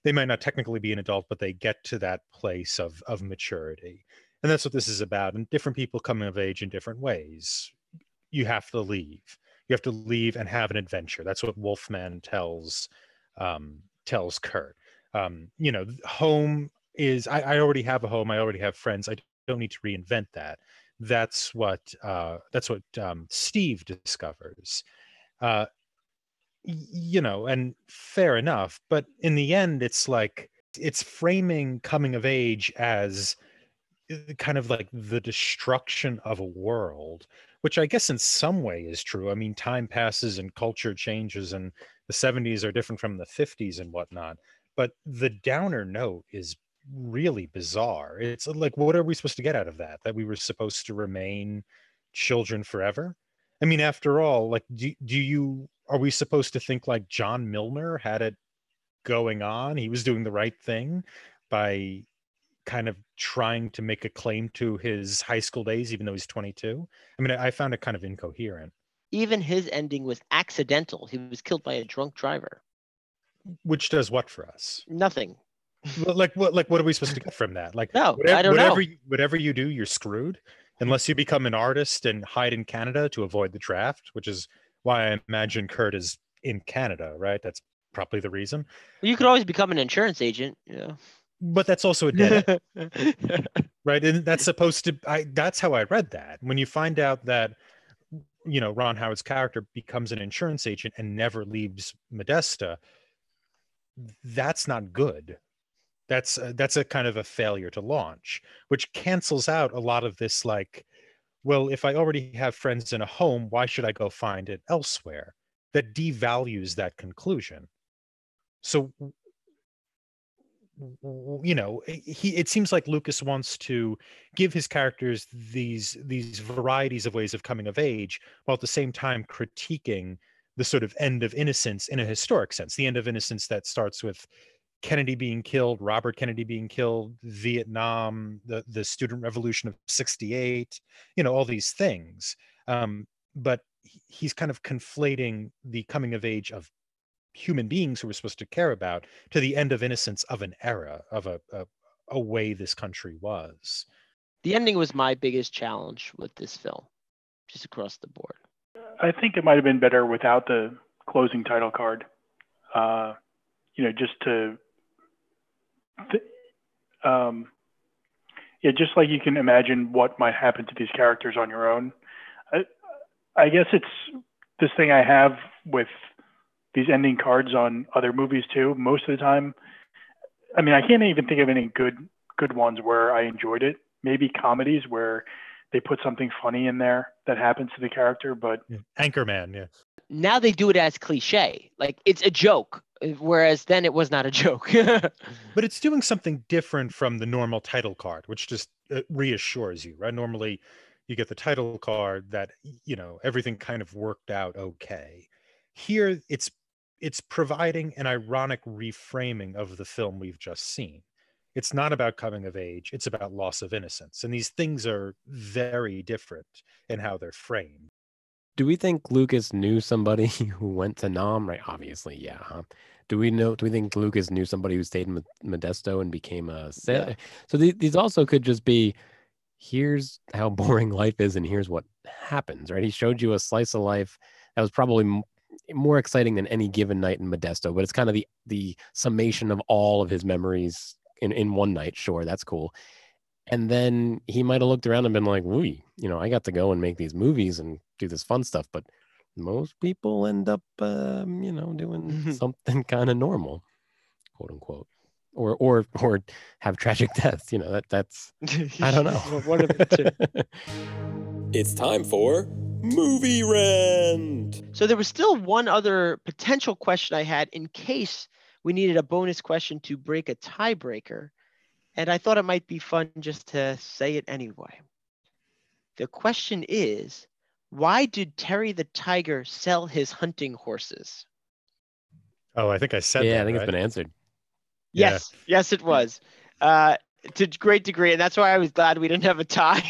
[SPEAKER 3] they might not technically be an adult, but they get to that place of of maturity, and that's what this is about. And different people coming of age in different ways. You have to leave. You have to leave and have an adventure. That's what Wolfman tells um, tells Curt. Um, you know, home is. I, I already have a home. I already have friends. I don't need to reinvent that. That's what uh, that's what um, Steve discovers. Uh, you know, and fair enough. But in the end, it's like it's framing coming of age as uh, kind of like the destruction of a world, which I guess in some way is true. I mean, time passes and culture changes, and the 70s are different from the 50s and whatnot. But the downer note is really bizarre. It's uh, like, what are we supposed to get out of that? That we were supposed to remain children forever? I mean, after all, like, do, do you are we supposed to think like John Milner had it going on? He was doing the right thing by kind of trying to make a claim to his high school days, even though he's 22. I mean, I I found it kind of incoherent.
[SPEAKER 2] Even his ending was accidental. He was killed by a drunk driver.
[SPEAKER 3] Which does what for us?
[SPEAKER 2] Nothing.
[SPEAKER 3] Like what? Like what are we supposed to get from that? Like
[SPEAKER 2] No,
[SPEAKER 3] whatever,
[SPEAKER 2] I don't
[SPEAKER 3] whatever
[SPEAKER 2] know.
[SPEAKER 3] You, whatever you do, you're screwed unless you become an artist and hide in Canada to avoid the draft, which is why I imagine Curt is in Canada, right? That's probably the reason.
[SPEAKER 2] You could always become an insurance agent. Yeah.
[SPEAKER 3] But that's also a dead end. right? And that's supposed to i that's how i read that. When you find out that you know ron howard's character becomes an insurance agent and never leaves modesto that's not good. That's uh, that's a kind of a failure to launch which cancels out a lot of this like well if i already have friends in a home why should i go find it elsewhere? That devalues that conclusion. So you know he it seems like lucas wants to give his characters these these varieties of ways of coming of age while at the same time critiquing the sort of end of innocence in a historic sense the end of innocence that starts with kennedy being killed robert kennedy being killed vietnam the the student revolution of 68 you know all these things. Um but he's kind of conflating the coming of age of human beings who we're supposed to care about to the end of innocence of an era of a a, a way this country was
[SPEAKER 2] the ending was my biggest challenge with this film, just across the board.
[SPEAKER 4] I think it might have been better without the closing title card. Uh, you know, just to, th- um, yeah, just like you can imagine what might happen to these characters on your own. I, I guess it's this thing I have with these ending cards on other movies too. Most of the time, I mean, I can't even think of any good good ones where I enjoyed it. Maybe comedies where they put something funny in there that happens to the character, but
[SPEAKER 3] anchorman yeah
[SPEAKER 2] Now they do it as cliche. Like it's a joke. Whereas then it was not a joke.
[SPEAKER 3] but it's doing something different from the normal title card, which just uh, reassures you, right? Normally, you get the title card that you know everything kind of worked out okay. Here, it's it's providing an ironic reframing of the film we've just seen. It's not about coming of age; it's about loss of innocence, and these things are very different in how they're framed
[SPEAKER 1] do we think Lucas knew somebody who went to Nam? Right, obviously, yeah. Huh? Do we know? Do we think Lucas knew somebody who stayed in Modesto and became a sailor? Yeah. So th- these also could just be, here's how boring life is, and here's what happens. Right? He showed you a slice of life that was probably more exciting than any given night in Modesto, but it's kind of the the summation of all of his memories in in one night. Sure, that's cool. And then he might have looked around and been like, "Wee, you know, I got to go and make these movies and do this fun stuff." But most people end up, um, you know, doing something kind of normal, quote unquote, or or or have tragic deaths. You know, that that's I don't know. One of the two. it's time for movie rent.
[SPEAKER 2] So there was still one other potential question I had in case we needed a bonus question to break a tiebreaker and I thought it might be fun just to say it anyway. The question is why did Terry the Tiger sell his hunting horses?
[SPEAKER 3] Oh, I think I said
[SPEAKER 1] yeah,
[SPEAKER 3] that,
[SPEAKER 1] I think
[SPEAKER 3] right?
[SPEAKER 1] it's been answered.
[SPEAKER 2] Yes, yeah. yes, it was. Uh, to great degree, and that's why I was glad we didn't have a tie.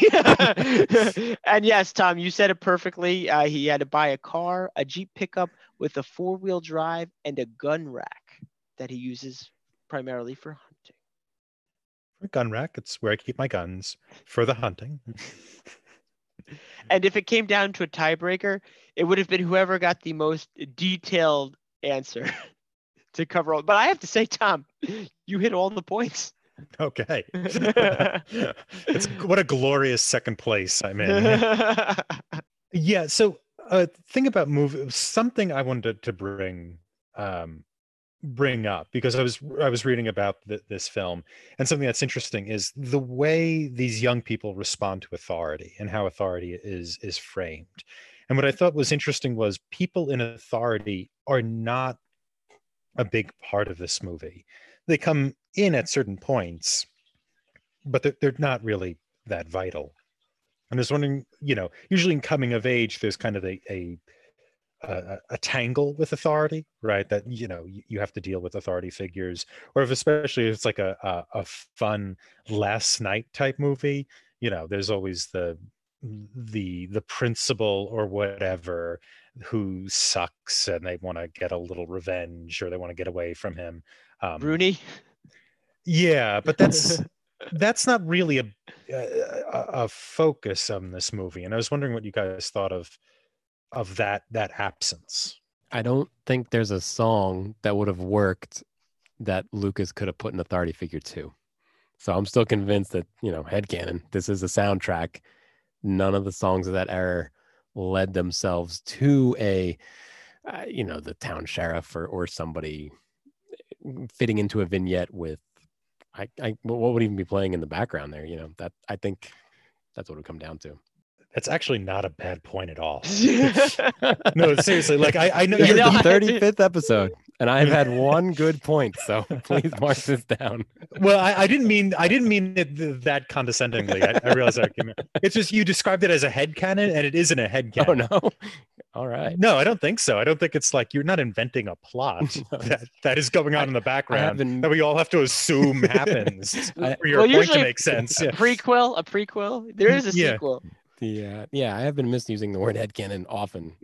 [SPEAKER 2] and yes, Tom, you said it perfectly. Uh, he had to buy a car, a Jeep pickup with a four-wheel drive, and a gun rack that he uses primarily for hunting
[SPEAKER 3] a gun rack. It's where I keep my guns for the hunting.
[SPEAKER 2] and if it came down to a tiebreaker, it would have been whoever got the most detailed answer to cover all. But I have to say, Tom, you hit all the points.
[SPEAKER 3] Okay. it's what a glorious second place I'm in. yeah. So, uh, thing about movie, something I wanted to bring um, bring up because I was I was reading about th- this film and something that's interesting is the way these young people respond to authority and how authority is is framed. And what I thought was interesting was people in authority are not a big part of this movie. They come in at certain points, but they're, they're not really that vital. And I was wondering, you know, usually in coming of age, there's kind of a, a a, a, tangle with authority, right? That you know you, you, have to deal with authority figures, or if especially if it's like a, a, a fun last night type movie, you know, there's always the the the principal or whatever who sucks and they want to get a little revenge or they want to get away from him.
[SPEAKER 2] Um, Rooney.
[SPEAKER 3] Yeah, but that's that's not really a, a, a focus on this movie, and I was wondering what you guys thought of of that that absence.
[SPEAKER 1] I don't think there's a song that would have worked that Lucas could have put an authority figure to. So I'm still convinced that, you know, headcanon, this is a soundtrack. None of the songs of that era led themselves to a, uh, you know, the town sheriff or, or somebody fitting into a vignette with, I, I, what would even be playing in the background there? You know, that I think that's what it would come down to.
[SPEAKER 3] That's actually not a bad point at all. no, seriously. Like I, I know
[SPEAKER 1] you're the thirty fifth episode, and I've had one good point. So please mark this down.
[SPEAKER 3] Well, I, I didn't mean I didn't mean it that condescendingly. I, realized I realize that. It's just you described it as a head canon, and it isn't a head canon.
[SPEAKER 1] Oh no. All right.
[SPEAKER 3] No, I don't think so. I don't think it's like you're not inventing a plot no. that, that is going on I, in the background been... that we all have to assume happens I, for your well, point to make sense.
[SPEAKER 2] A yeah. prequel, a prequel. There is a sequel. Yeah.
[SPEAKER 1] The uh, yeah, I have been misusing the word headcanon often.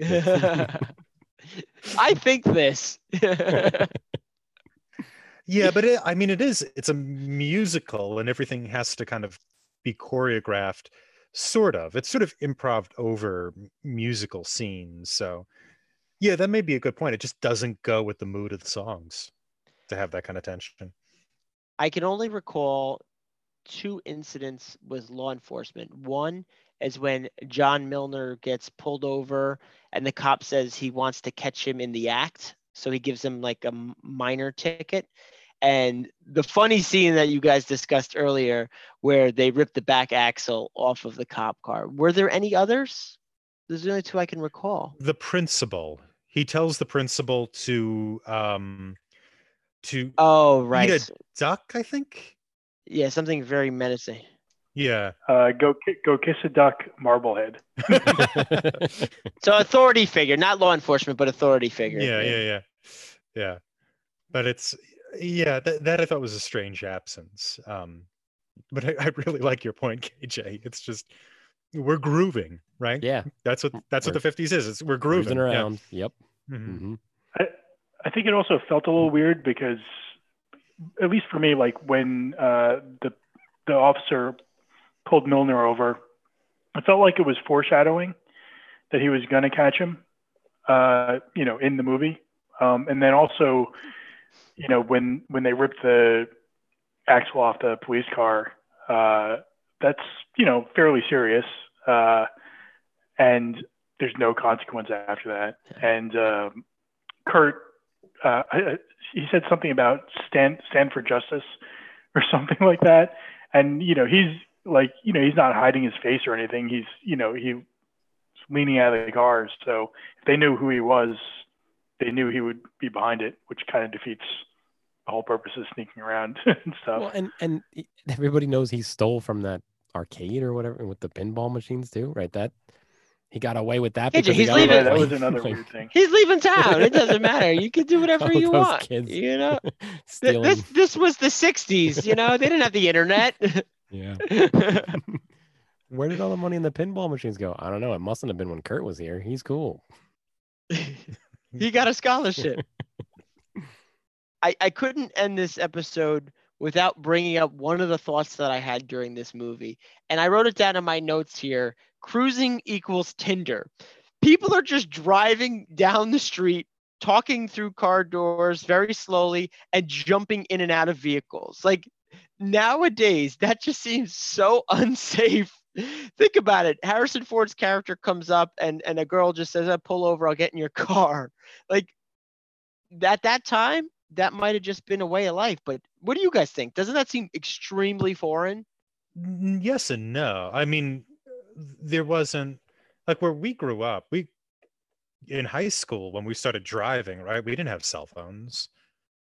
[SPEAKER 2] I think this.
[SPEAKER 3] yeah, but it, I mean, it is. It's a musical, and everything has to kind of be choreographed. Sort of. It's sort of improv over musical scenes. So, yeah, that may be a good point. It just doesn't go with the mood of the songs to have that kind of tension.
[SPEAKER 2] I can only recall two incidents with law enforcement. One is when John Milner gets pulled over and the cop says he wants to catch him in the act. So he gives him like a minor ticket. And the funny scene that you guys discussed earlier, where they rip the back axle off of the cop car. Were there any others? There's the only two I can recall.
[SPEAKER 3] The principal. He tells the principal to um, to
[SPEAKER 2] Oh right.
[SPEAKER 3] eat a duck, I think.
[SPEAKER 2] Yeah, something very menacing.
[SPEAKER 3] Yeah.
[SPEAKER 4] Uh, go go kiss a duck, Marblehead.
[SPEAKER 2] So authority figure, not law enforcement, but authority figure.
[SPEAKER 3] yeah, yeah, yeah, yeah. But it's yeah, that, that I thought was a strange absence. Um, but I, I really like your point, KJ. It's just we're grooving, right?
[SPEAKER 1] yeah,
[SPEAKER 3] That's what that's what
[SPEAKER 1] We're
[SPEAKER 3] the fifties is. It's we're grooving
[SPEAKER 1] cruising
[SPEAKER 3] yeah.
[SPEAKER 1] around. Yep.
[SPEAKER 3] Mhm.
[SPEAKER 1] hmm
[SPEAKER 4] I think it also felt a little weird because, at least for me, like when uh, the the officer pulled Milner over, it felt like it was foreshadowing that he was going to catch him, uh, you know, in the movie. Um, and then also, you know, when when they ripped the axle off the police car, uh, that's you know fairly serious, uh, and there's no consequence after that. And um, Curt, uh, I, I- he said something about stand stand for justice or something like that. And you know, he's like, you know, he's not hiding his face or anything. He's, you know, he's leaning out of the cars. So if they knew who he was, they knew he would be behind it, which kind of defeats the whole purpose of sneaking around and stuff.
[SPEAKER 1] Well, and and everybody knows he stole from that arcade or whatever with the pinball machines too, right? That he got away with that.
[SPEAKER 2] Hey,
[SPEAKER 1] because he
[SPEAKER 2] he's leaving-
[SPEAKER 1] away
[SPEAKER 4] that was another
[SPEAKER 1] like,
[SPEAKER 4] weird thing.
[SPEAKER 2] He's leaving town. It doesn't matter. You can do whatever
[SPEAKER 1] Oh,
[SPEAKER 2] you
[SPEAKER 1] those
[SPEAKER 2] want.
[SPEAKER 1] kids.
[SPEAKER 2] You know, this this was the '60s. You know, they didn't have the internet.
[SPEAKER 1] Yeah. Where did all the money in the pinball machines go? I don't know. It mustn't have been when Curt was here. He's cool.
[SPEAKER 2] he got a scholarship. I, I couldn't end this episode without bringing up one of the thoughts that I had during this movie. And I wrote it down in my notes here cruising equals Tinder. People are just driving down the street, talking through car doors very slowly, and jumping in and out of vehicles. Like nowadays, that just seems so unsafe. Think about it. Harrison Ford's character comes up and, and a girl just says, I pull over, I'll get in your car. Like at that time, that might have just been a way of life. But what do you guys think? Doesn't that seem extremely foreign?
[SPEAKER 3] Yes and no. I mean, there wasn't like where we grew up. We in high school when we started driving, right? We didn't have cell phones,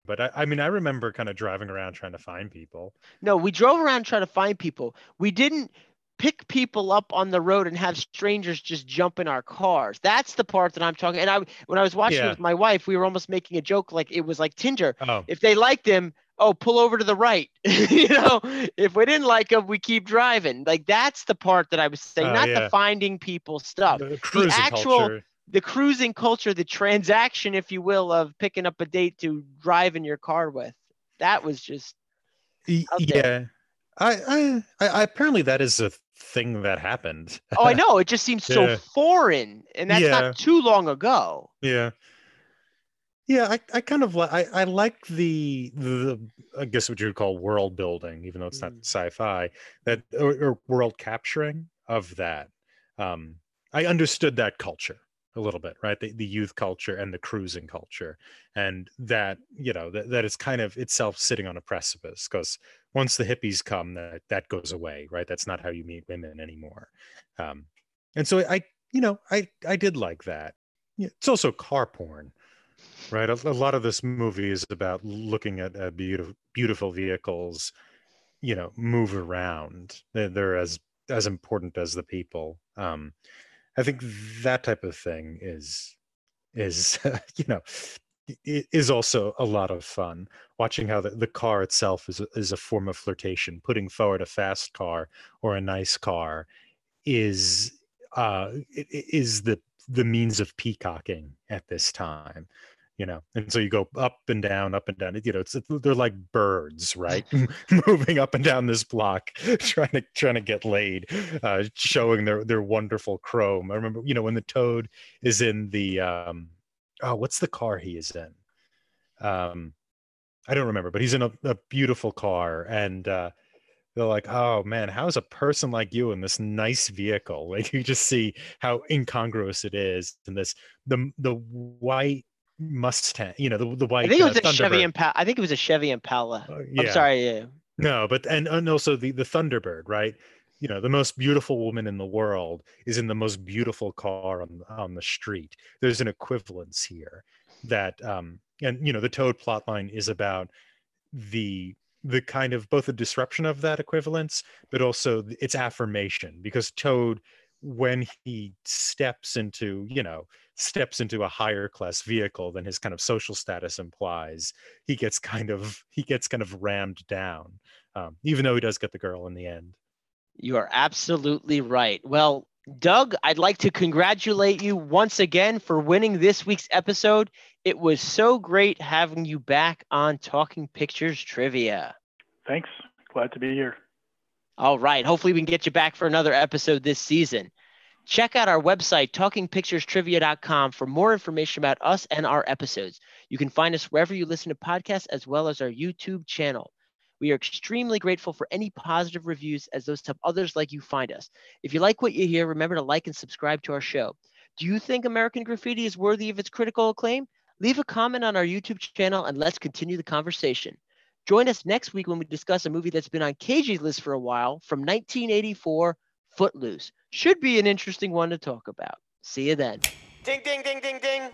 [SPEAKER 3] but I, I mean, I remember kind of driving around trying to find people.
[SPEAKER 2] No, we drove around trying to find people. We didn't pick people up on the road and have strangers just jump in our cars. That's the part that I'm talking. And I, when I was watching it
[SPEAKER 3] Yeah.
[SPEAKER 2] with my wife, we were almost making a joke like it was like Tinder.
[SPEAKER 3] Oh,
[SPEAKER 2] If they liked him, oh, pull over to the right. you know, if we didn't like him, we keep driving. Like that's the part that I was saying,
[SPEAKER 3] Oh,
[SPEAKER 2] not
[SPEAKER 3] yeah.
[SPEAKER 2] the finding people stuff.
[SPEAKER 3] the cruising
[SPEAKER 2] actual-
[SPEAKER 3] culture.
[SPEAKER 2] The cruising culture, the transaction, if you will, of picking up a date to drive in your car with. That was just
[SPEAKER 3] Yeah. I, I, I, apparently that is a thing that happened.
[SPEAKER 2] oh, I know. It just seems so
[SPEAKER 3] Yeah.
[SPEAKER 2] foreign, and that's
[SPEAKER 3] Yeah.
[SPEAKER 2] not too long ago.
[SPEAKER 3] Yeah. Yeah, I, I kind of like I, I like the the I guess what you would call world building, even though it's not
[SPEAKER 2] Mm.
[SPEAKER 3] sci-fi, that or, or world capturing of that. Um, I understood that culture a little bit, right? The, the youth culture and the cruising culture, and that you know that, that is kind of itself sitting on a precipice because once the hippies come, that that goes away, right? That's not how you meet women anymore. Um, and so I, you know, I I did like that. It's also car porn, right? A, a lot of this movie is about looking at uh, beautiful beautiful vehicles, you know, move around. They're, they're as as important as the people. Um, I think that type of thing is is you know is also a lot of fun. Watching how the, the car itself is is a form of flirtation. Putting forward a fast car or a nice car is uh is the the means of peacocking at this time you know and so you go up and down up and down you know it's they're like birds right moving up and down this block trying to trying to get laid uh showing their their wonderful chrome i remember you know when the toad is in the um oh what's the car he is in um i don't remember but he's in a, a beautiful car and uh they're like, oh man, how's a person like you in this nice vehicle? Like you just see how incongruous it is. And this the the white Mustang, you know, the, the white.
[SPEAKER 2] I think it was
[SPEAKER 3] uh,
[SPEAKER 2] a Chevy Impala. I think it was a Chevy Impala.
[SPEAKER 3] Uh,
[SPEAKER 2] I'm sorry. Yeah.
[SPEAKER 3] No, but and, and also the the Thunderbird, right? You know, the most beautiful woman in the world is in the most beautiful car on on the street. There's an equivalence here that um and you know the Toad plotline is about the the kind of both the disruption of that equivalence, but also its affirmation because Toad when he steps into you know steps into a higher class vehicle than his kind of social status implies he gets kind of he gets kind of rammed down um, even though he does get the girl in the end.
[SPEAKER 2] You are absolutely right. Well doug i'd like to congratulate you once again for winning this week's episode. It was so great having you back on talking pictures trivia.
[SPEAKER 4] Thanks. Glad to be here.
[SPEAKER 2] All right. Hopefully, we can get you back for another episode this season. Check out our website, talkingpicturestrivia.com, for more information about us and our episodes. You can find us wherever you listen to podcasts, as well as our YouTube channel. We are extremely grateful for any positive reviews, as those help others like you find us. If you like what you hear, remember to like and subscribe to our show. Do you think American Graffiti is worthy of its critical acclaim? Leave a comment on our YouTube channel and let's continue the conversation. Join us next week when we discuss a movie that's been on KJ's list for a while from 1984, Footloose. Should be an interesting one to talk about. See you then.
[SPEAKER 7] Ding, ding, ding, ding, ding.